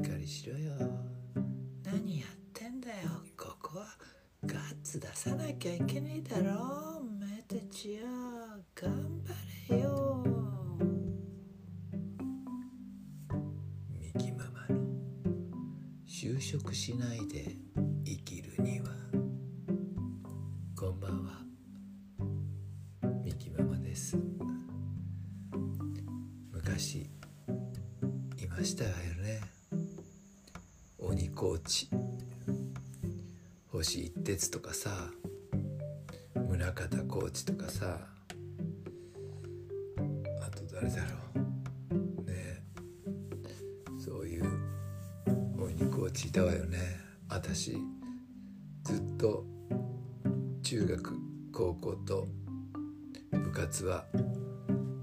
っかりしろよ。何やってんだよ。ここはガッツ出さなきゃいけねえだろ。お前たちよ頑張れよ。ミキママの。就職しないで生きるには。こんばんは。ミキママです。昔いましたよね鬼コーチ。星一徹とかさ宗像コーチとかさあと誰だろう。ね。そういう鬼コーチいたわよね。私ずっと中学高校と部活は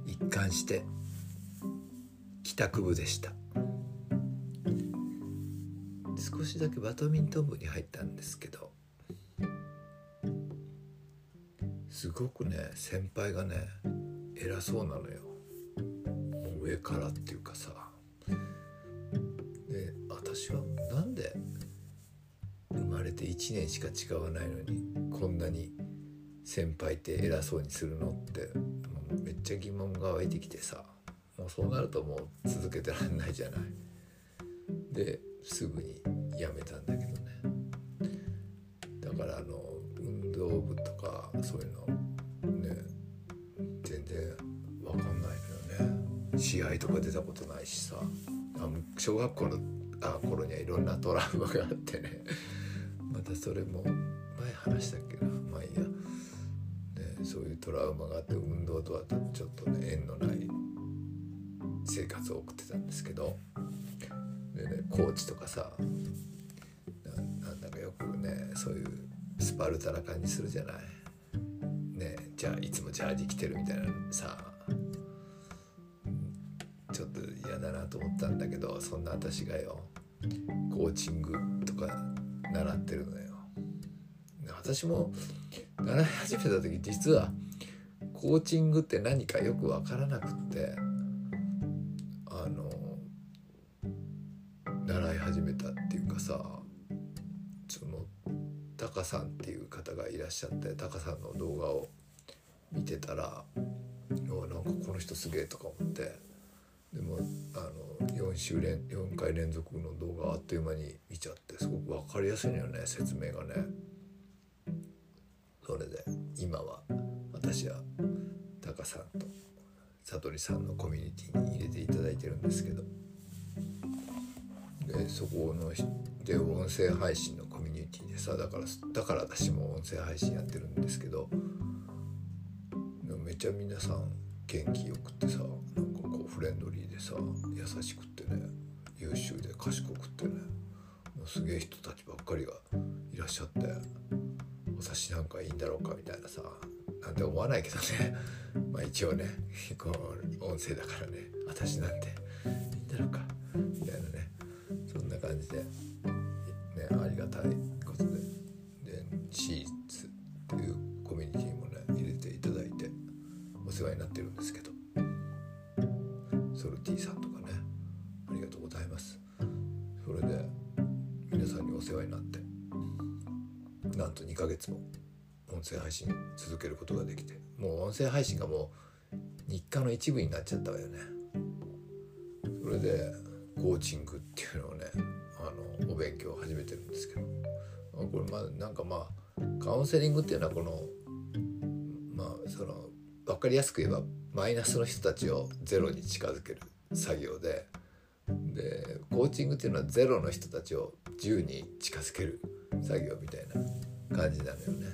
一貫して帰宅部でした。少しだけバドミントン部に入ったんですけどすごくね先輩がね偉そうなのよもう上からっていうかさで私はなんで生まれて1年しか違わないのにこんなに先輩って偉そうにするのってめっちゃ疑問が湧いてきてさもうそうなるともう続けてらんないじゃない。ですぐにやめたんだけどね。だからあの運動部とかそういうのね全然わかんないのよね。試合とか出たことないしさ。あ小学校のあ頃にはいろんなトラウマがあってね。またそれも前話したっけな。まあいいや、ね、そういうトラウマがあって運動とはちょっとね縁のない生活を送ってたんですけど。でねコーチとかさなんだかよくねそういうスパルタな感じするじゃない？ねじゃあいつもジャージ着てるみたいなさちょっと嫌だなと思ったんだけどそんな私がよコーチングとか習ってるのよ。私も習い始めた時実はコーチングって何かよく分からなくって始めたっていうかさそのタカさんっていう方がいらっしゃってタカさんの動画を見てたらおなんかこの人すげえとか思ってでもあの4週連4回連続の動画あっという間に見ちゃってすごく分かりやすいのよね説明がね。それで今は私はタカさんと悟りさんのコミュニティに入れていただいてるんですけどでそこので音声配信のコミュニティでさだからだから私も音声配信やってるんですけどめっちゃ皆さん元気よくってさなんかこうフレンドリーでさ優しくってね優秀で賢くってねもうすげえ人たちばっかりがいらっしゃって私なんかいいんだろうか？みたいなさなんて思わないけどね。まあ一応ねこう音声だからね。私なんてってるんですけど。ソルティさんとかねありがとうございます。それで皆さんにお世話になってなんと2ヶ月も音声配信続けることができてもう音声配信がもう日課の一部になっちゃったわよね。それでコーチングっていうのをねあのお勉強を始めてるんですけど。これまあなんかまあカウンセリングっていうのはこのまあその分かりやすく言えばマイナスの人たちをゼロに近づける作業ででコーチングっていうのはゼロの人たちを10に近づける作業みたいな感じなのよね。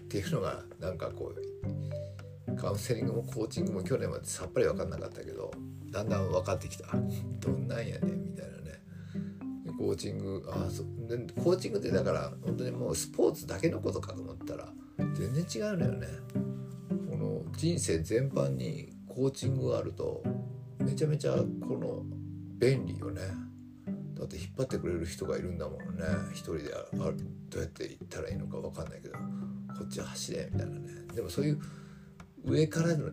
っていうのがなんかこうカウンセリングもコーチングも去年までさっぱり分かんなかったけどだんだん分かってきた。どんなんやねんみたいなね。コーチングあそでコーチングってだから本当にもうスポーツだけのことかと思ったら全然違うのよね。人生全般にコーチングがあるとめちゃめちゃこの便利よね。だって引っ張ってくれる人がいるんだもんね。一人であどうやって行ったらいいのか分かんないけどこっち走れみたいなね。でもそういう上からの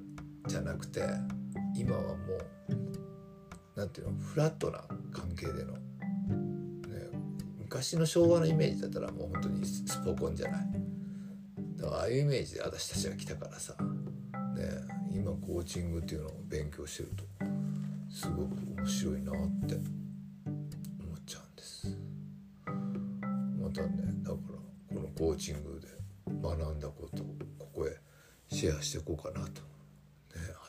じゃなくて今はもう何ていうのフラットな関係での。ね昔の昭和のイメージだったらもう本当にスポコンじゃない。だからああいうイメージで私たちが来たからさ、ね、今コーチングっていうのを勉強してるとすごく面白いなって思っちゃうんです。またねだからこのコーチングで学んだことをここへシェアしていこうかなと、ね、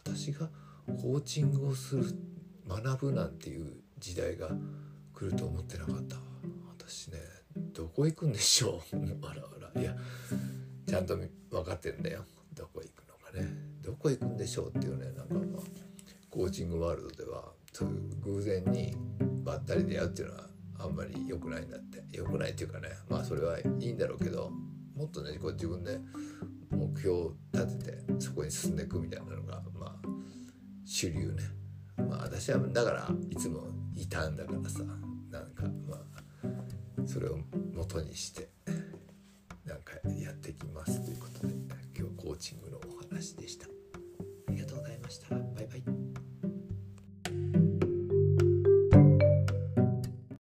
私がコーチングをする学ぶなんていう時代が来ると思ってなかった。私ねどこ行くんでしょう。あらあらいやちゃんと分かってるんだよ。どこ行くねどこ行くんでしょうっていうねなんかまあコーチングワールドではそういう偶然にばったり出会うっていうのはあんまり良くないんだって。良くないっていうかねまあそれはいいんだろうけどもっとねこう自分で目標を立ててそこに進んでいくみたいなのがまあ主流ね。まあ私はだからいつもいたんだからさなんかまあそれを元にしてなんかやっていきますということで今日コーチングのお話。話でした。ありがとうございました。